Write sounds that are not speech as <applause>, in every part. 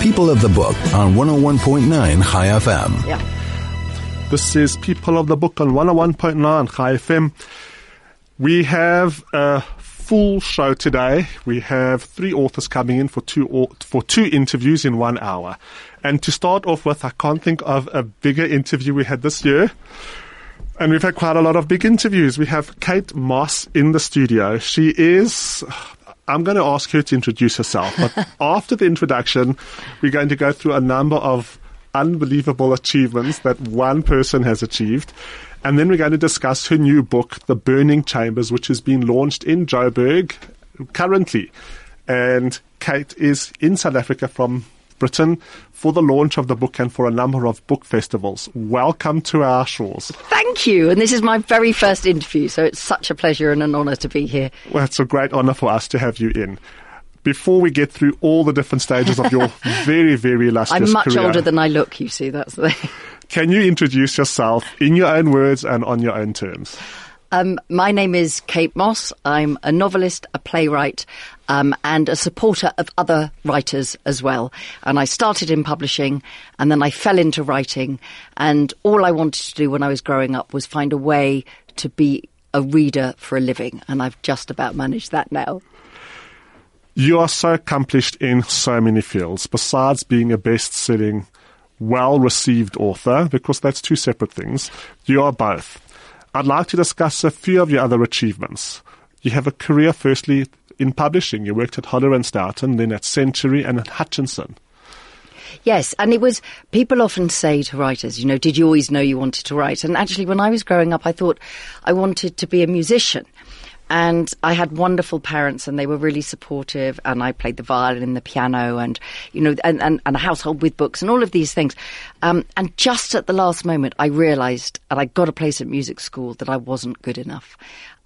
People of the Book on 101.9 High FM. Yeah. This is People of the Book on 101.9 High FM. We have a full show today. We have three authors coming in for two au- for two interviews in one hour. And to start off with, I can't think of a bigger interview we had this year. And we've had quite a lot of big interviews. We have Kate Mosse in the studio. She is I'm going to ask her to introduce herself, but <laughs> after the introduction, we're going to go through a number of unbelievable achievements that one person has achieved. And then we're going to discuss her new book, The Burning Chambers, which has been launched in Joburg currently. And Kate is in South Africa from Britain for the launch of the book and for a number of book festivals. Welcome to our shores. Thank you. And this is my very first interview, so it's such a pleasure and an honour to be here. Well, it's a great honour for us to have you in. Before we get through all the different stages of your <laughs> very, very illustrious I'm much career, older than I look, you see. That's the. can you introduce yourself in your own words and on your own terms? Um, my name is Kate Mosse. I'm a novelist, a playwright, um, and a supporter of other writers as well. And I started in publishing, and then I fell into writing. And all I wanted to do when I was growing up was find a way to be a reader for a living, and I've just about managed that now. You are so accomplished in so many fields. Besides being a best-selling, well-received author, because that's two separate things, you are both. I'd like to discuss a few of your other achievements. You have a career, firstly, in publishing. You worked at Hodder and Stoughton, then at Century and at Hutchinson. Yes, and it was, people often say to writers, you know, did you always know you wanted to write? And actually, when I was growing up, I thought I wanted to be a musician. And I had wonderful parents and they were really supportive and I played the violin and the piano and, you know, and, and, and a household with books and all of these things. Um, and just at the last moment, I realized, and I got a place at music school, that I wasn't good enough.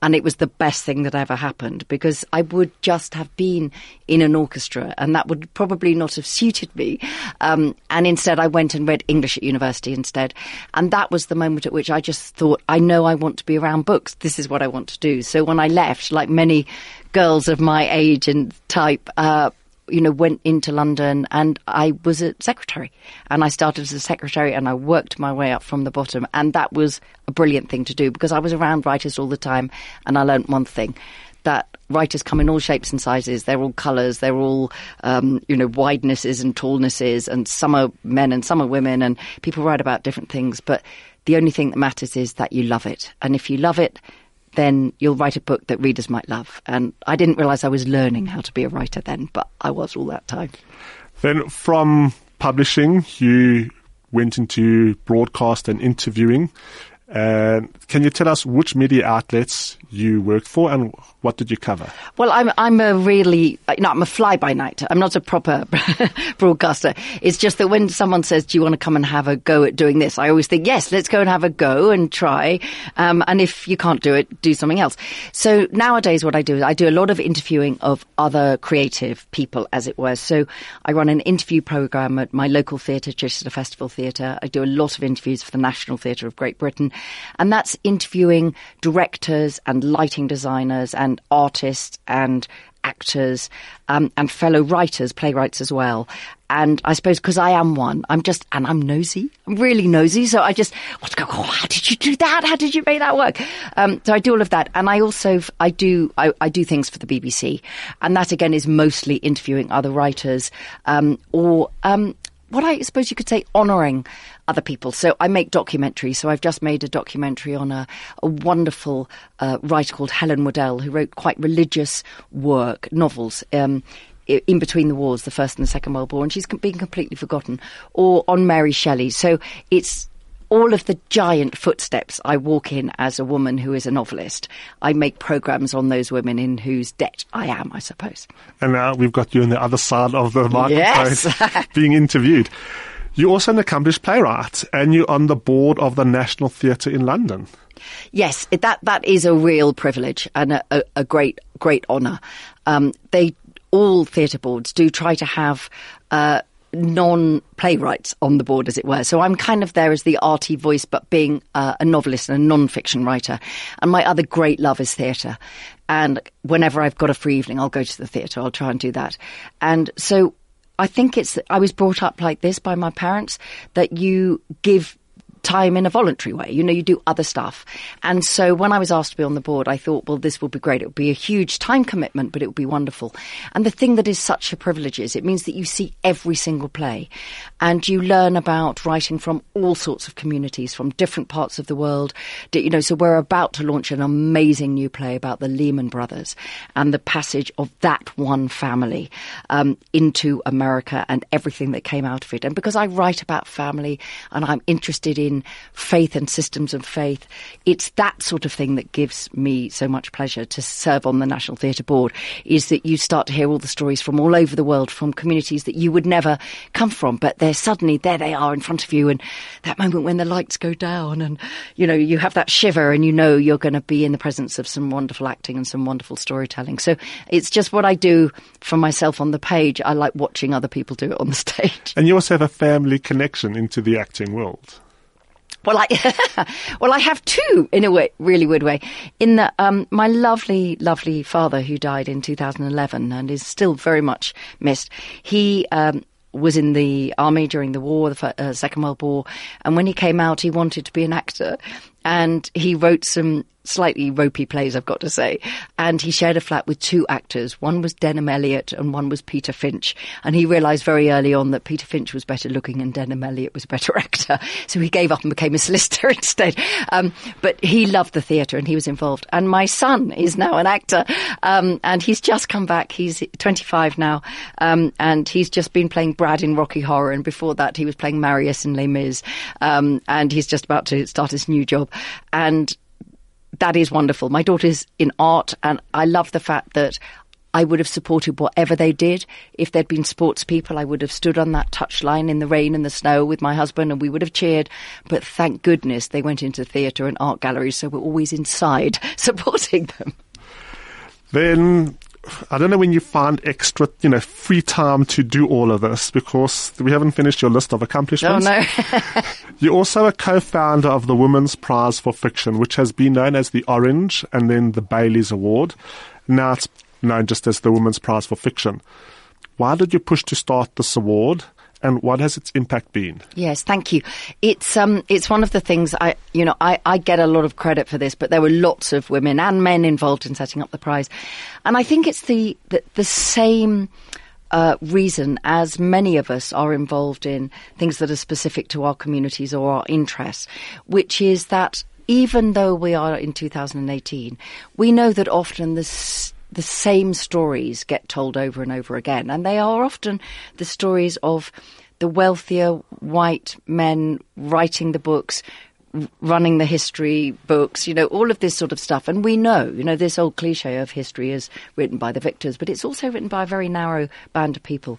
And it was the best thing that ever happened because I would just have been in an orchestra and that would probably not have suited me. Um, and instead, I went and read English at university instead. And that was the moment at which I just thought, I know I want to be around books. This is what I want to do. So when I left, like many girls of my age and type, uh, you know, went into London and I was a secretary. And I started as a secretary and I worked my way up from the bottom. And that was a brilliant thing to do because I was around writers all the time and I learnt one thing that writers come in all shapes and sizes. They're all colours. They're all, um, you know, widenesses and tallnesses. And some are men and some are women. And people write about different things. But the only thing that matters is that you love it. And if you love it, then you'll write a book that readers might love. And I didn't realize I was learning how to be a writer then, but I was all that time. Then from publishing, you went into broadcast and interviewing. And can you tell us which media outlets you worked for and what did you cover? Well, I'm I'm a really no, I'm a fly by night. I'm not a proper <laughs> broadcaster. It's just that when someone says, "Do you want to come and have a go at doing this?" I always think, "Yes, let's go and have a go and try." Um, and if you can't do it, do something else. So nowadays, what I do is I do a lot of interviewing of other creative people, as it were. So I run an interview program at my local theatre, Chichester Festival Theatre. I do a lot of interviews for the National Theatre of Great Britain, and that's interviewing directors and lighting designers and artists and actors um, and fellow writers, playwrights as well. And I suppose because I am one, I'm just, and I'm nosy. I'm really nosy. So I just want to go, oh, how did you do that? How did you make that work? Um, so I do all of that. And I also, I do, I, I, do things for the BBC. And that again is mostly interviewing other writers, um, or, um, what I suppose you could say honouring other people. So I make documentaries. So I've just made a documentary on a, a wonderful uh, writer called Helen Waddell, who wrote quite religious work, novels. Um, in between the wars, the First and the Second World War, and she's been completely forgotten. Or on Mary Shelley. So it's all of the giant footsteps I walk in as a woman who is a novelist. I make programs on those women in whose debt I am, I suppose. And now we've got you on the other side of the microphone yes. <laughs> being interviewed. You're also an accomplished playwright, and you're on the board of the National Theatre in London. Yes, that that is a real privilege and a, a, a great great honour. Um, they all theatre boards do try to have. Uh, non playwrights on the board, as it were. So I'm kind of there as the arty voice, but being uh, a novelist and a non fiction writer. And my other great love is theatre. And whenever I've got a free evening, I'll go to the theatre. I'll try and do that. And so I think it's I was brought up like this by my parents that you give time in a voluntary way. You know, you do other stuff. And so when I was asked to be on the board, I thought, well, this will be great. It would be a huge time commitment, but it would be wonderful. And the thing that is such a privilege is it means that you see every single play and you learn about writing from all sorts of communities, from different parts of the world. You know, so we're about to launch an amazing new play about the Lehman Brothers and the passage of that one family um, into America and everything that came out of it. And because I write about family and I'm interested in in faith and systems of faith. It's that sort of thing that gives me so much pleasure to serve on the National Theatre Board is that you start to hear all the stories from all over the world from communities that you would never come from, but they're suddenly there they are in front of you and that moment when the lights go down and you know you have that shiver and you know you're going to be in the presence of some wonderful acting and some wonderful storytelling. So it's just what I do for myself on the page. I like watching other people do it on the <laughs> stage. And you also have a family connection into the acting world. Well, I <laughs> well, I have two in a way, really weird way. In that, um, my lovely, lovely father, who died in 2011 and is still very much missed, he um, was in the army during the war, the uh, Second World War, and when he came out, he wanted to be an actor, and he wrote some slightly ropey plays, I've got to say. And he shared a flat with two actors. One was Denholm Elliott and one was Peter Finch. And he realised very early on that Peter Finch was better looking and Denholm Elliott was a better <laughs> actor. So he gave up and became a solicitor <laughs> instead. Um, but he loved the theatre and he was involved. And my son is now an actor. Um, and he's just come back. He's 25 now. Um, and he's just been playing Brad in Rocky Horror. And before that, he was playing Marius in Les Mis. Um, and he's just about to start his new job. And that is wonderful. My daughter's in art, and I love the fact that I would have supported whatever they did. If they'd been sports people, I would have stood on that touchline in the rain and the snow with my husband and we would have cheered. But thank goodness they went into theatre and art galleries, so we're always inside <laughs> supporting them. Then I don't know when you find extra, you know, free time to do all of this because we haven't finished your list of accomplishments. Oh, no. <laughs> You're also a co-founder of the Women's Prize for Fiction, which has been known as the Orange and then the Bailey's Award. Now it's known just as the Women's Prize for Fiction. Why did you push to start this award? And what has its impact been? Yes, thank you. It's um, it's one of the things I, you know, I, I get a lot of credit for this, but there were lots of women and men involved in setting up the prize, and I think it's the the, the same. Uh, reason as many of us are involved in things that are specific to our communities or our interests, which is that even though we are in 2018, we know that often the the same stories get told over and over again. And they are often the stories of the wealthier white men writing the books, running the history books, you know, all of this sort of stuff. And we know, you know, this old cliche of history is written by the victors, but it's also written by a very narrow band of people.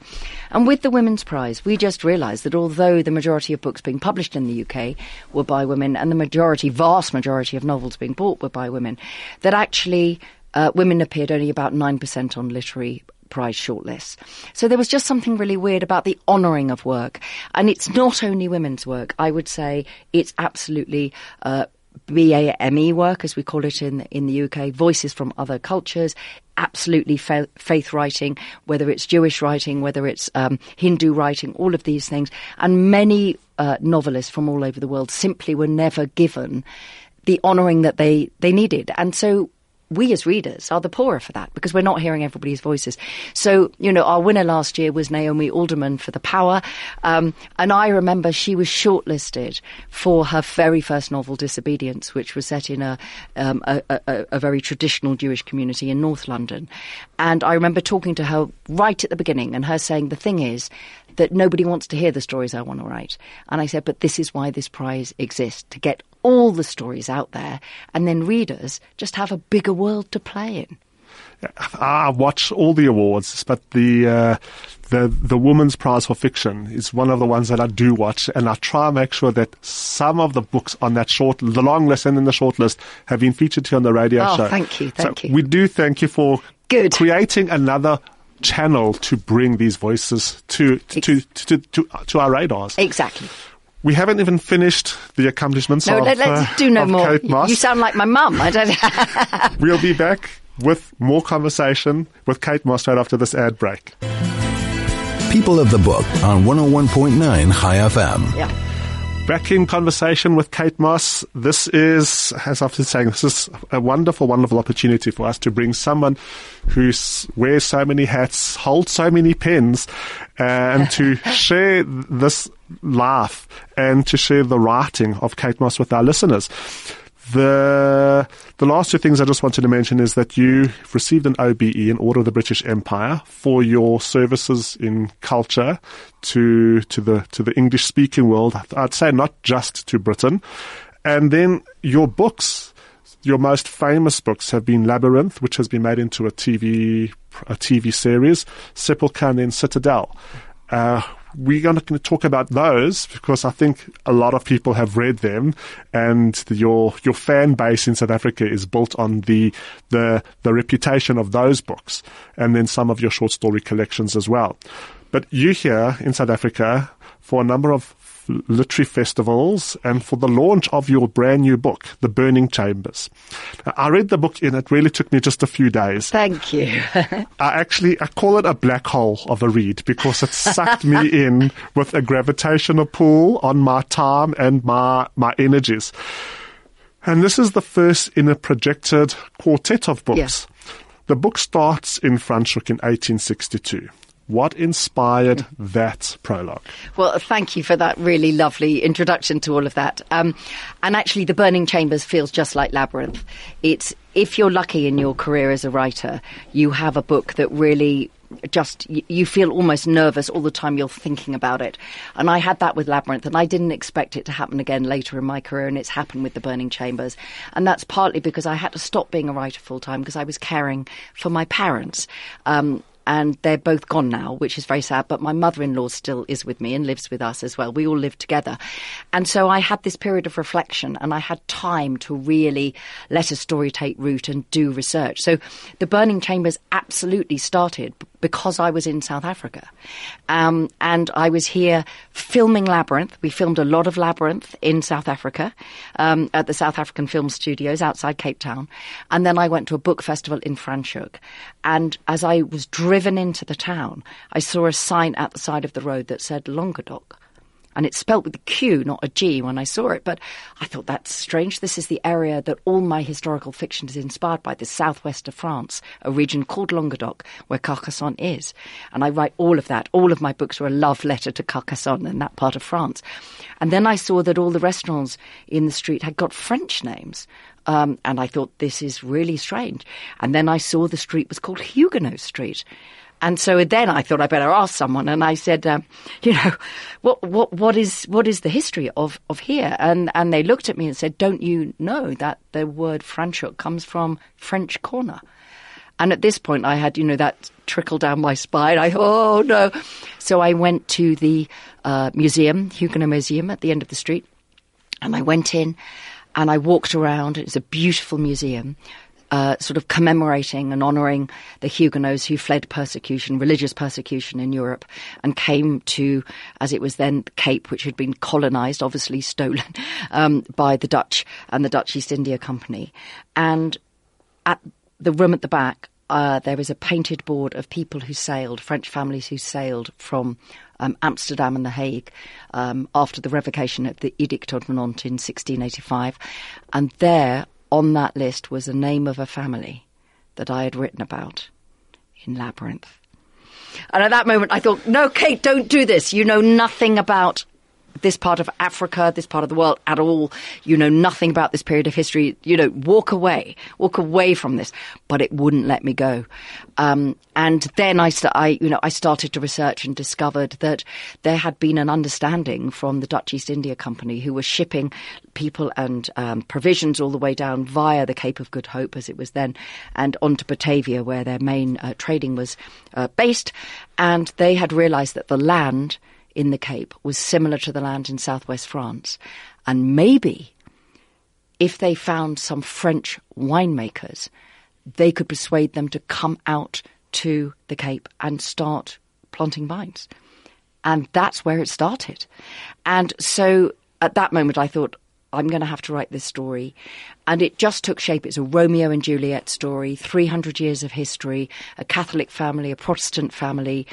And with the Women's Prize, we just realised that although the majority of books being published in the UK were by women and the majority, vast majority of novels being bought were by women, that actually uh, women appeared only about 9% on literary prize shortlists. So there was just something really weird about the honouring of work. And it's not only women's work. I would say it's absolutely uh, BAME work, as we call it in in the UK, voices from other cultures, absolutely fa- faith writing, whether it's Jewish writing, whether it's um, Hindu writing, all of these things, and many uh, novelists from all over the world simply were never given the honouring that they they needed, and so we as readers are the poorer for that because we're not hearing everybody's voices. So, you know, our winner last year was Naomi Alderman for The Power. Um, and I remember she was shortlisted for her very first novel, Disobedience, which was set in a, um, a, a, a very traditional Jewish community in North London. And I remember talking to her right at the beginning and her saying, the thing is, that nobody wants to hear the stories I want to write. And I said, but this is why this prize exists, to get all the stories out there, and then readers just have a bigger world to play in. I watch all the awards, but the uh, the the Women's Prize for Fiction is one of the ones that I do watch, and I try and make sure that some of the books on that short, the long list and in the short list, have been featured here on the radio oh, show. thank you, thank so you. We do thank you for Good. creating another channel to bring these voices to to, to, to, to, to our radars. Exactly. We haven't even finished the accomplishments no, of, let, us uh, do no more. Kate Mosse. You sound like my mum. I don't. <laughs> we'll be back with more conversation with Kate Mosse right after this ad break. People of the Book on 101.9 High FM. Yeah. Back in conversation with Kate Mosse. This is, as I've been saying, this is a wonderful, wonderful opportunity for us to bring someone who wears so many hats, holds so many pens, and to <laughs> share this laugh and to share the writing of Kate Mosse with our listeners. The the last two things I just wanted to mention is that you received an OBE, an Order of the British Empire, for your services in culture to to the to the English speaking world. I'd say not just to Britain, and then your books. Your most famous books have been Labyrinth, which has been made into a TV a TV series, Sepulchre, and then Citadel. Uh, we're not going to talk about those because I think a lot of people have read them, and the, your your fan base in South Africa is built on the the the reputation of those books, and then some of your short story collections as well. But you here in South Africa for a number of literary festivals and for the launch of your brand new book, The Burning Chambers. I read the book and it really took me just a few days. Thank you. <laughs> I actually, I call it a black hole of a read because it sucked me <laughs> in with a gravitational pull on my time and my, my energies. And this is the first in a projected quartet of books. The book starts in Franschhoek in 1862. What inspired that prologue? Well, thank you for that really lovely introduction to all of that. Um, and actually, The Burning Chambers feels just like Labyrinth. It's if you're lucky in your career as a writer, you have a book that really just you feel almost nervous all the time you're thinking about it and i had that with labyrinth and i didn't expect it to happen again later in my career and it's happened with the burning chambers and that's partly because i had to stop being a writer full time because i was caring for my parents um, and they're both gone now, which is very sad. But my mother in law still is with me and lives with us as well. We all live together. And so I had this period of reflection and I had time to really let a story take root and do research. So the Burning Chambers absolutely started because I was in South Africa. Um, and I was here filming Labyrinth. We filmed a lot of Labyrinth in South Africa um, at the South African Film Studios outside Cape Town. And then I went to a book festival in Franschhoek. And as I was driven into the town, I saw a sign at the side of the road that said Languedoc and it's spelt with a Q, not a G, when I saw it. But I thought that's strange. This is the area that all my historical fiction is inspired by, the southwest of France, a region called Languedoc, where Carcassonne is. And I write all of that. All of my books are a love letter to Carcassonne and that part of France. And then I saw that all the restaurants in the street had got French names. Um, and I thought, this is really strange. And then I saw the street was called Huguenot Street. And so then I thought I better ask someone, and I said, um, <laughs> you know, what what what is what is the history of of here? And and they looked at me and said, don't you know that the word Franschhoek comes from French corner? And at this point, I had, you know, that trickle down my spine. I oh no. So I went to the uh, museum, Huguenot Museum, at the end of the street, and I went in and I walked around. It's a beautiful museum uh, sort of commemorating and honouring the Huguenots who fled persecution, religious persecution in Europe, and came to, as it was then, the Cape, which had been colonised, obviously stolen <laughs> um, by the Dutch and the Dutch East India Company. And at the room at the back, uh, there was a painted board of people who sailed, French families who sailed from um, Amsterdam and The Hague um, after the revocation of the Edict of Nantes in 1685. And there, on that list was the name of a family that I had written about in Labyrinth. And at that moment, I thought, no, Kate, don't do this. You know nothing about this part of Africa, this part of the world at all. You know nothing about this period of history. You know, walk away, walk away from this. But it wouldn't let me go. Um, and then I, st- I, you know, I started to research and discovered that there had been an understanding from the Dutch East India Company, who were shipping people and um, provisions all the way down via the Cape of Good Hope, as it was then, and onto Batavia, where their main uh, trading was uh, based. And they had realised that the land in the Cape was similar to the land in southwest France. And maybe if they found some French winemakers, they could persuade them to come out to the Cape and start planting vines. And that's where it started. And so at that moment, I thought, I'm going to have to write this story. And it just took shape. It's a Romeo and Juliet story, 300 years of history, a Catholic family, a Protestant family,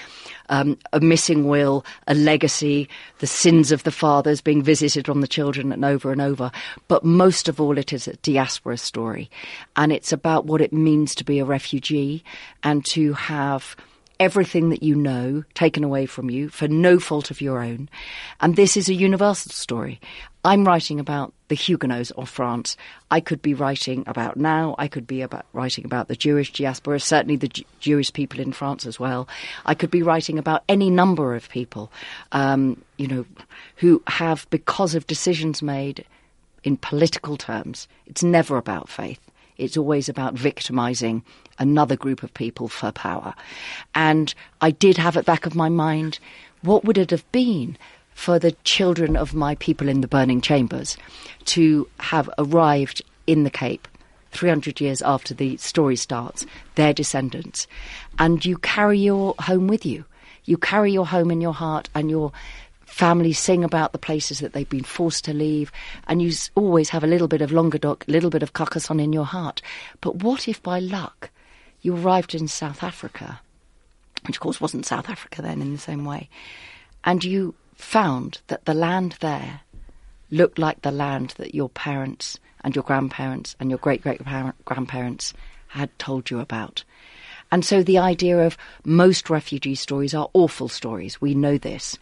um, a missing will, a legacy, the sins of the fathers being visited on the children and over and over. But most of all, it is a diaspora story. And it's about what it means to be a refugee and to have everything that you know taken away from you for no fault of your own. And this is a universal story. I'm writing about the Huguenots of France. I could be writing about now. I could be about writing about the Jewish diaspora, certainly the Jewish people in France as well. I could be writing about any number of people, um, you know, who have, because of decisions made in political terms, it's never about faith. It's always about victimizing another group of people for power. And I did have at back of my mind, what would it have been for the children of my people in the burning chambers to have arrived in the Cape 300 years after the story starts, their descendants. And you carry your home with you. You carry your home in your heart and your families sing about the places that they've been forced to leave, and you always have a little bit of Languedoc, a little bit of Carcassonne in your heart. But what if by luck you arrived in South Africa, which of course wasn't South Africa then in the same way, and you found that the land there looked like the land that your parents and your grandparents and your great great grandparents had told you about. And so the idea of most refugee stories are awful stories. We know this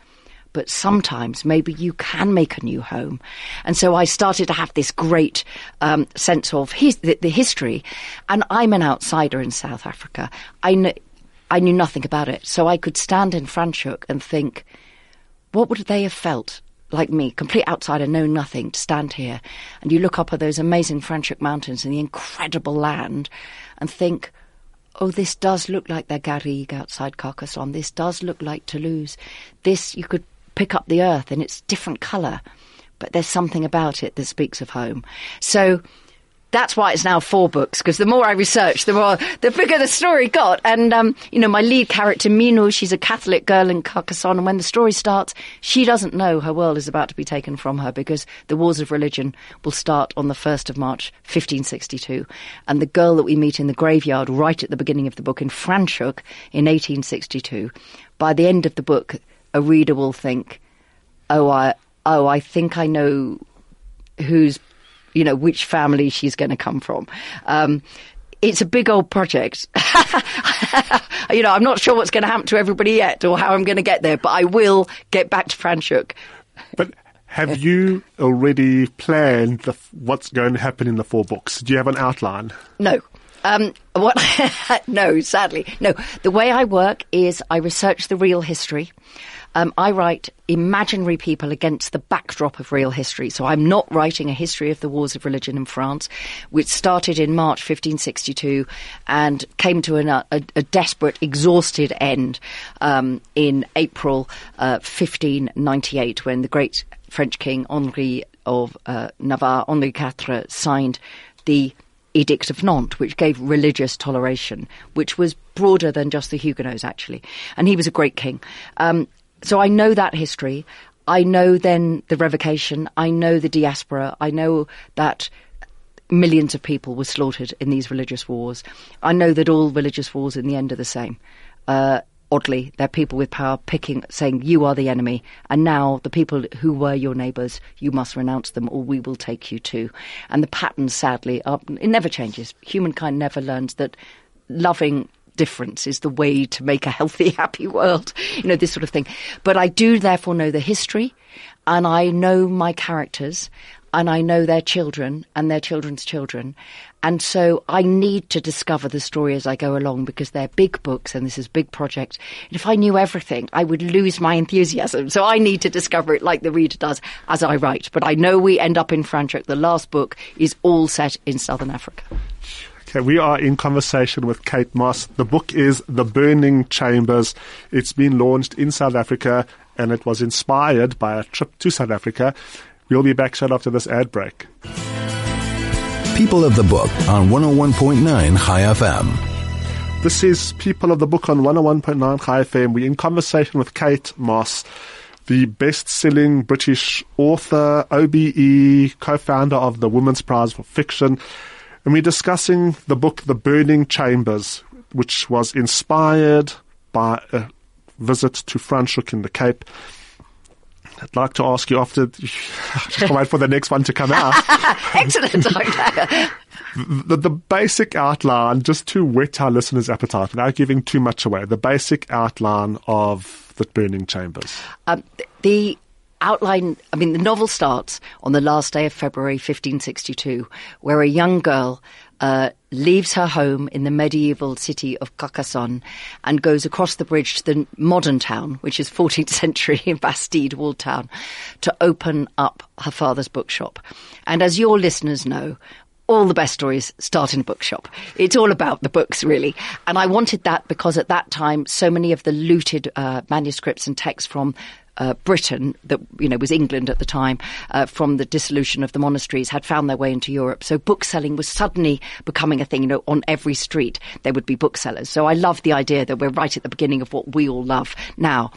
but sometimes maybe you can make a new home. And so I started to have this great um, sense of his, the, the, history. And I'm an outsider in South Africa. I, kn- I knew nothing about it. So I could stand in Franschhoek and think, what would they have felt like me, complete outsider, know nothing, to stand here and you look up at those amazing Franschhoek Mountains and the incredible land and think, oh, this does look like the Garrigue outside Carcassonne. This does look like Toulouse. This, you could pick up the earth and it's different colour, but there's something about it that speaks of home. So that's why it's now four books because the more I researched, the more the bigger the story got. And um, you know, my lead character Minou, she's a Catholic girl in Carcassonne, and when the story starts, she doesn't know her world is about to be taken from her because the wars of religion will start on the first of March, 1562, and the girl that we meet in the graveyard right at the beginning of the book in Franschhoek in 1862. By the end of the book, a reader will think, oh, I, oh, I think I know who's, you know, which family she's going to come from. Um, it's a big old project. <laughs> you know, I'm not sure what's going to happen to everybody yet or how I'm going to get there, but I will get back to Franschhoek. But have you already planned the, what's going to happen in the four books? Do you have an outline? No. Um, what? <laughs> no, sadly, no. The way I work is I research the real history. Um, I write imaginary people against the backdrop of real history. So I'm not writing a history of the wars of religion in France, which started in March 1562 and came to an, a, a, desperate, exhausted end um, in April uh, 1598 when the great French king Henri of uh, Navarre, Henri IV, signed the Edict of Nantes, which gave religious toleration, which was broader than just the Huguenots, actually. And he was a great king. Um, so I know that history. I know then the revocation. I know the diaspora. I know that millions of people were slaughtered in these religious wars. I know that all religious wars in the end are the same. Uh, oddly, they're people with power picking, saying, you are the enemy. And now the people who were your neighbours, you must renounce them or we will take you too. And the pattern, sadly, are, it never changes. Humankind never learns that loving difference is the way to make a healthy, <laughs> happy world. You know, this sort of thing. But I do therefore know the history and I know my characters and I know their children and their children's children. And so I need to discover the story as I go along because they're big books and this is big project. And if I knew everything, I would lose my enthusiasm. So I need to discover it like the reader does as I write. But I know we end up in Franschhoek. The last book is all set in Southern Africa. Okay, we are in conversation with Kate Mosse. The book is The Burning Chambers. It's been launched in South Africa and it was inspired by a trip to South Africa. We'll be back short after this ad break. People of the Book on 101.9 High FM. This is People of the Book on 101.9 High FM. We're in conversation with Kate Mosse. the best-selling British author, OBE, co-founder of the Women's Prize for Fiction, and we're discussing the book The Burning Chambers, which was inspired by a visit to Franschhoek in the Cape. I'd like to ask you after, <laughs> can't wait for the next one to come out. <laughs> Excellent. the, the basic outline, just to whet our listeners' appetite without giving too much away, the basic outline of the Burning Chambers. Um, the outline, I mean, the novel starts on the last day of February 1562, where a young girl uh, leaves her home in the medieval city of Carcassonne and goes across the bridge to the modern town, which is 14th <laughs> century Bastide walled town, to open up her father's bookshop. And as your listeners know, all the best stories start in a bookshop. It's all about the books, really. And I wanted that because at that time, so many of the looted uh, manuscripts and texts from uh, Britain, that you know was England at the time, uh, from the dissolution of the monasteries, had found their way into Europe. So bookselling was suddenly becoming a thing. You know, on every street there would be booksellers. So I love the idea that we're right at the beginning of what we all love now.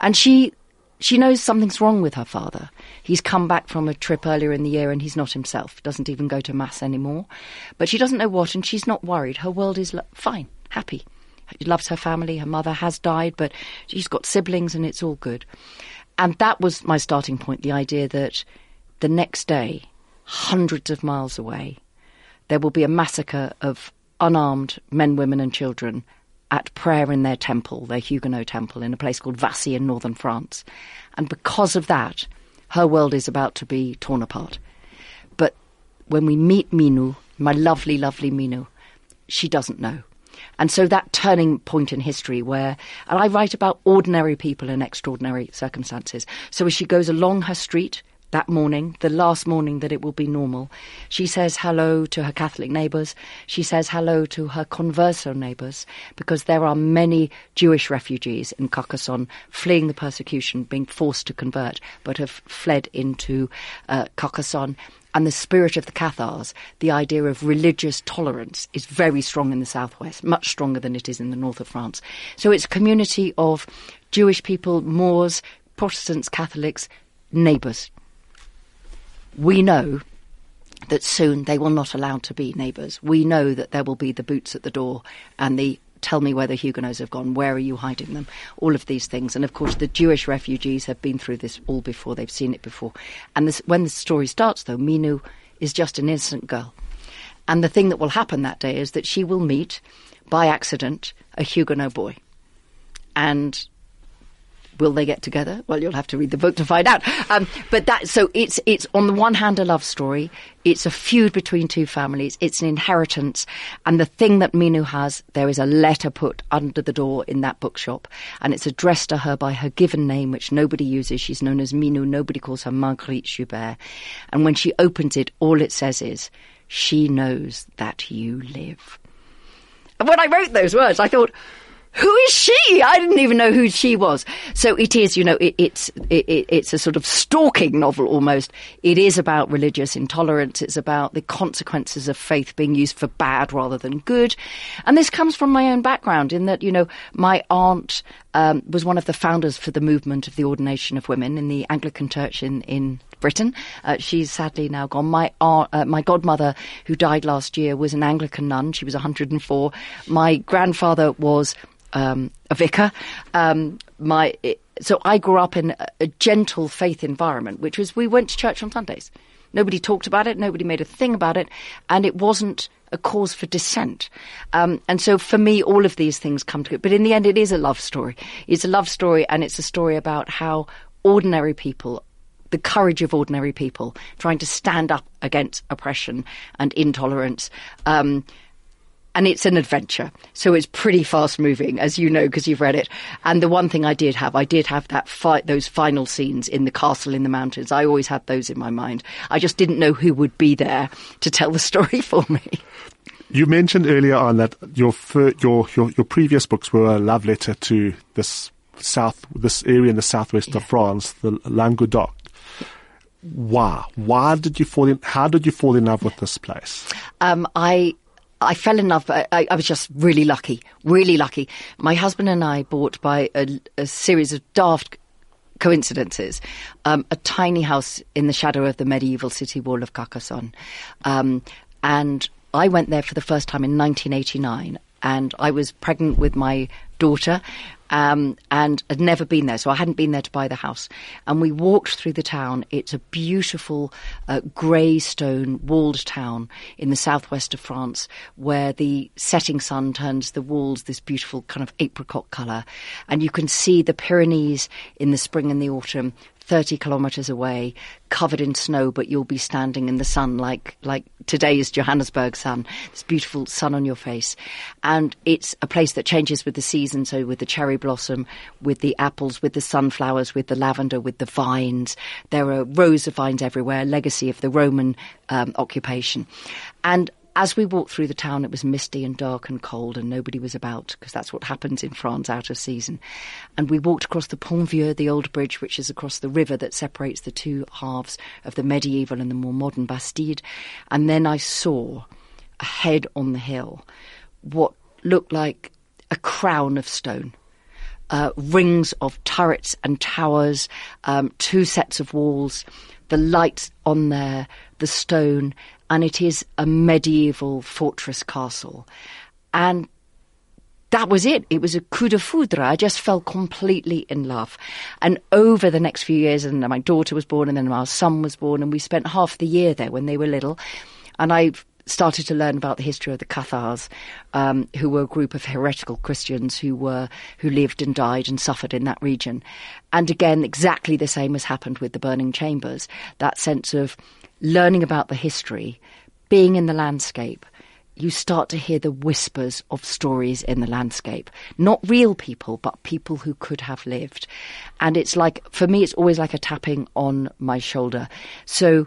And she she knows something's wrong with her father. He's come back from a trip earlier in the year and he's not himself, doesn't even go to Mass anymore. But she doesn't know what and she's not worried. Her world is fine, happy. Loves her family. Her mother has died, but she's got siblings and it's all good. And that was my starting point the idea that the next day, hundreds of miles away, there will be a massacre of unarmed men, women, and children at prayer in their temple, their Huguenot temple, in a place called Vassy in northern France. And because of that, her world is about to be torn apart. But when we meet Minou, my lovely, lovely Minou, she doesn't know. And so that turning point in history where, and I write about ordinary people in extraordinary circumstances. So as she goes along her street, that morning, the last morning that it will be normal. She says hello to her Catholic neighbours. She says hello to her converso neighbours because there are many Jewish refugees in Carcassonne fleeing the persecution, being forced to convert, but have fled into uh, Carcassonne. And the spirit of the Cathars, the idea of religious tolerance, is very strong in the southwest, much stronger than it is in the north of France. So it's a community of Jewish people, Moors, Protestants, Catholics, neighbours, we know that soon they will not allow to be neighbours. We know that there will be the boots at the door and the tell me where the Huguenots have gone, where are you hiding them, all of these things. And of course, the Jewish refugees have been through this all before, they've seen it before. And this, when the story starts, though, Minou is just an innocent girl. And the thing that will happen that day is that she will meet, by accident, a Huguenot boy. And Will they get together? Well, you'll have to read the book to find out. Um, but that so it's it's on the one hand a love story. It's a feud between two families. It's an inheritance, and the thing that Minou has, there is a letter put under the door in that bookshop, and it's addressed to her by her given name, which nobody uses. She's known as Minou. Nobody calls her Marguerite Joubert. And when she opens it, all it says is, "She knows that you live." And when I wrote those words, I thought who is she? I didn't even know who she was. So it is, you know, it, it's it, it's a sort of stalking novel almost. It is about religious intolerance. It's about the consequences of faith being used for bad rather than good. And this comes from my own background in that, you know, my aunt um, was one of the founders for the movement of the ordination of women in the Anglican Church in in Britain. Uh, she's sadly now gone. My aunt, uh, my godmother, who died last year, was an Anglican nun. She was 104. My grandfather was um, a vicar. Um, my so I grew up in a, a gentle faith environment, which was we went to church on Sundays. Nobody talked about it. Nobody made a thing about it, and it wasn't a cause for dissent. Um, and so for me, all of these things come together. But in the end, it is a love story. It's a love story, and it's a story about how ordinary people the courage of ordinary people trying to stand up against oppression and intolerance um, and it's an adventure. So it's pretty fast moving, as you know, because you've read it. And the one thing I did have, I did have that fight, those final scenes in the castle in the mountains. I always had those in my mind. I just didn't know who would be there to tell the <laughs> story for me. You mentioned earlier on that your your your, your previous books were a love letter to this south, this area in the southwest yeah. of France, the Languedoc. Why? Why did you fall in? How did you fall in love with this place? Um, I I fell in love. I, I, was just really lucky, really lucky. My husband and I bought by a, a series of daft coincidences. Um, a tiny house in the shadow of the medieval city wall of Carcassonne. Um, and I went there for the first time in 1989 and I was pregnant with my daughter um, and had never been there, so I hadn't been there to buy the house. And we walked through the town. It's a beautiful uh, grey stone walled town in the southwest of France, where the setting sun turns the walls this beautiful kind of apricot colour, and you can see the Pyrenees in the spring and the autumn 30 kilometres away, covered in snow, but you'll be standing in the sun like, like today is Johannesburg sun. This beautiful sun on your face. And it's a place that changes with the season. So with the cherry blossom, with the apples, with the sunflowers, with the lavender, with the vines. There are rows of vines everywhere, legacy of the Roman um, occupation. And as we walked through the town, it was misty and dark and cold, and nobody was about because that's what happens in France out of season. And we walked across the Pont Vieux, the old bridge, which is across the river that separates the two halves of the medieval and the more modern Bastide. And then I saw ahead on the hill what looked like a crown of stone. Uh, rings of turrets and towers, um, two sets of walls, the lights on there, the stone, and it is a medieval fortress castle. And that was it. It was a coup de foudre. I just fell completely in love. And over the next few years, and my daughter was born, and then our son was born, and we spent half the year there when they were little. And I started to learn about the history of the Cathars, um, who were a group of heretical Christians who were who lived and died and suffered in that region. And again, exactly the same has happened with the burning chambers. That sense of learning about the history, being in the landscape, you start to hear the whispers of stories in the landscape. Not real people, but people who could have lived. And it's like, for me, it's always like a tapping on my shoulder. So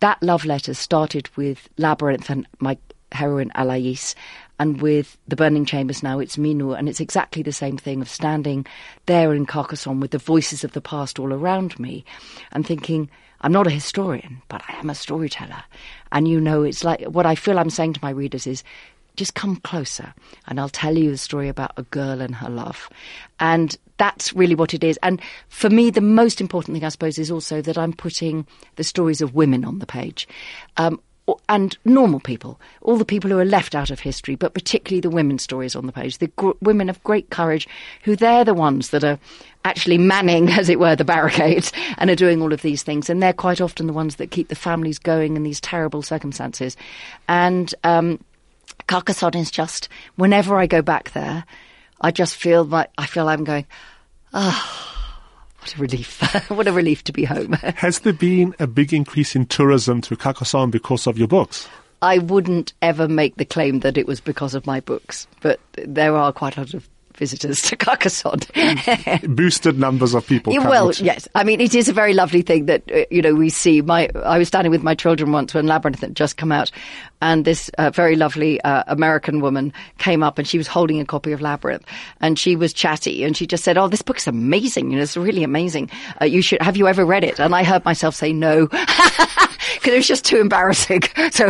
that love letter started with Labyrinth and my heroine Alais, and with the burning chambers now it's Minou, and it's exactly the same thing of standing there in Carcassonne with the voices of the past all around me and thinking, I'm not a historian, but I am a storyteller. And you know, it's like what I feel I'm saying to my readers is just come closer and I'll tell you the story about a girl and her love. And that's really what it is. And for me, the most important thing, I suppose, is also that I'm putting the stories of women on the page. Um, and normal people, all the people who are left out of history, but particularly the women's stories on the page, the gr- women of great courage, who they're the ones that are actually manning, <laughs> as it were, the barricades and are doing all of these things. And they're quite often the ones that keep the families going in these terrible circumstances. And um, Carcassonne is just, whenever I go back there, I just feel like, I feel I'm going, ah. Oh, what a relief. <laughs> what a relief to be home. <laughs> Has there been a big increase in tourism to Carcassonne because of your books? I wouldn't ever make the claim that it was because of my books, but there are quite a lot of visitors to Carcassonne. <laughs> Boosted numbers of people. Yeah, well, yes. I mean, it is a very lovely thing that uh, you know we see. My I was standing with my children once when Labyrinth had just come out, and this uh, very lovely uh, American woman came up and she was holding a copy of Labyrinth, and she was chatty, and she just said, "Oh, this book's amazing. You know, it's really amazing. Uh, you should have you ever read it?" And I heard myself say no. <laughs> Because it was just too embarrassing. <laughs> So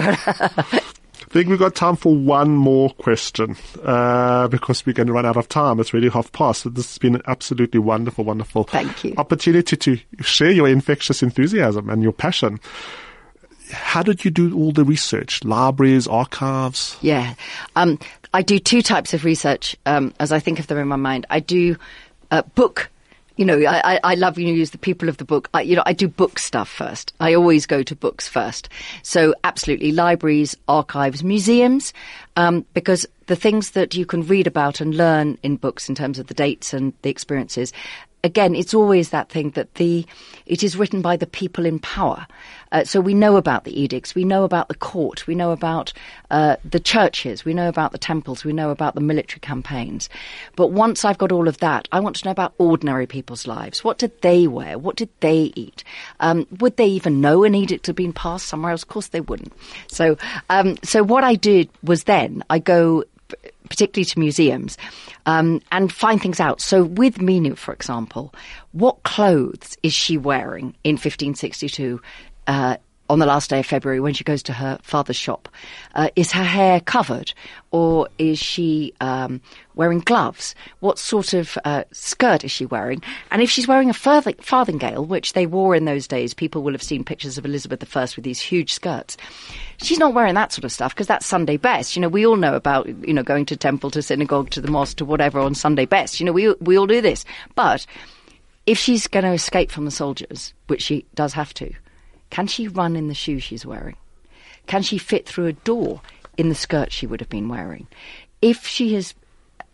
I think we've got time for one more question uh, because we're going to run out of time. It's really half past. So this has been an absolutely wonderful, wonderful Thank you. opportunity to share your infectious enthusiasm and your passion. How did you do all the research? Libraries, archives? Yeah. Um, I do two types of research um, as I think of them in my mind. I do uh, book you know, I, I love you use the people of the book. I, you know, I do book stuff first. I always go to books first. So absolutely, libraries, archives, museums, um, because the things that you can read about and learn in books in terms of the dates and the experiences again, it's always that thing that the it is written by the people in power. Uh, so we know about the edicts, we know about the court, we know about uh, the churches, we know about the temples, we know about the military campaigns. But once I've got all of that, I want to know about ordinary people's lives. What did they wear? What did they eat? Um, would they even know an edict had been passed somewhere else? Of course they wouldn't. So, um, so what I did was then I go particularly to museums, um, and find things out. So with Minou, for example, what clothes is she wearing in 1562? Uh, on the last day of February when she goes to her father's shop. Uh, is her hair covered or is she um, wearing gloves? What sort of uh, skirt is she wearing? And if she's wearing a farthingale, which they wore in those days, people will have seen pictures of Elizabeth I with these huge skirts. She's not wearing that sort of stuff because that's Sunday best. You know, we all know about you know going to temple, to synagogue, to the mosque, to whatever on Sunday best. You know, we we all do this, but if she's going to escape from the soldiers, which she does have to, can she run in the shoes she's wearing? Can she fit through a door in the skirt she would have been wearing? If she has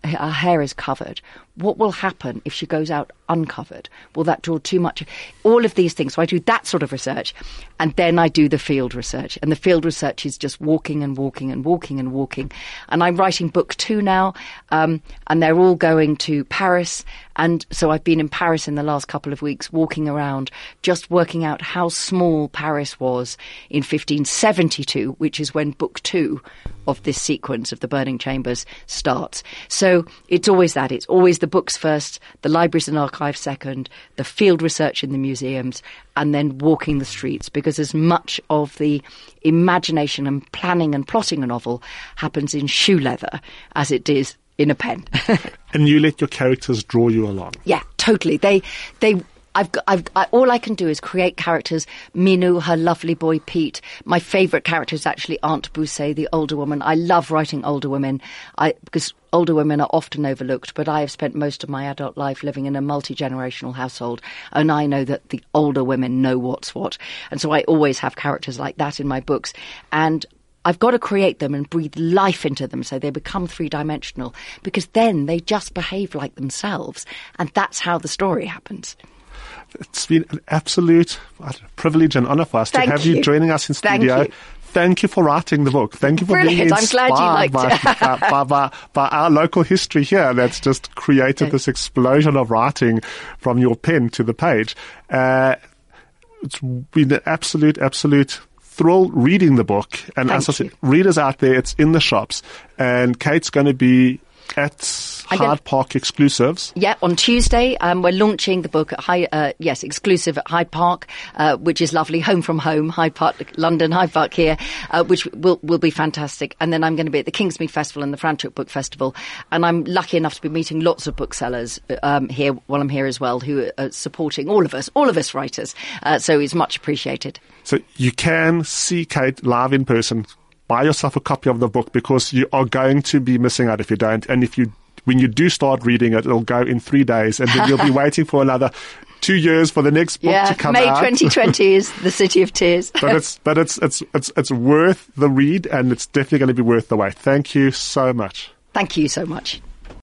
her hair is covered, what will happen if she goes out uncovered? Will that draw too much? All of these things. So I do that sort of research, and then I do the field research. And the field research is just walking and walking and walking and walking. And I'm writing book two now, um, and they're all going to Paris. And so I've been in Paris in the last couple of weeks, walking around, just working out how small Paris was in 1572, which is when book two of this sequence of the burning chambers starts. So it's always that. It's always the the books first, the libraries and archives second, the field research in the museums, and then walking the streets because as much of the imagination and planning and plotting a novel happens in shoe leather as it is in a pen. <laughs> and you let your characters draw you along. Yeah, totally. They they I've got, I've, I, all I can do is create characters. Minou, her lovely boy Piet. My favourite character is actually Aunt Boussay, the older woman. I love writing older women I, because older women are often overlooked, but I have spent most of my adult life living in a multi-generational household, and I know that the older women know what's what. And so I always have characters like that in my books. And I've got to create them and breathe life into them so they become three dimensional because then they just behave like themselves. And that's how the story happens it's been an absolute privilege and honor for us Thank to have you. you joining us in studio. Thank you. Thank you for writing the book. Thank you for Brilliant. being inspired by, by, by, by, our local history here that's just created this explosion of writing from your pen to the page. Uh, it's been an absolute, absolute thrill reading the book. And Thank as I said, readers out there, it's in the shops. And Kate's going to be at Hyde Park exclusives. Yeah, on Tuesday um, we're launching the book at Hyde, uh, yes, exclusive at Hyde Park, uh, which is lovely. Home from home, Hyde Park, London, Hyde Park here, uh, which will will be fantastic. And then I'm going to be at the Kingsmead Festival and the Franschhoek Book Festival, and I'm lucky enough to be meeting lots of booksellers um, here while I'm here as well, who are supporting all of us, all of us writers. Uh, so it's much appreciated. So you can see Kate live in person buy yourself a copy of the book because you are going to be missing out if you don't. And if you, when you do start reading it, it'll go in three days and then you'll be <laughs> waiting for another two years for the next book yeah, to come out. May 2020 <laughs> is the City of Tears. but it's, but it's, it's, it's, it's worth the read and it's definitely going to be worth the wait. Thank you so much. Thank you so much.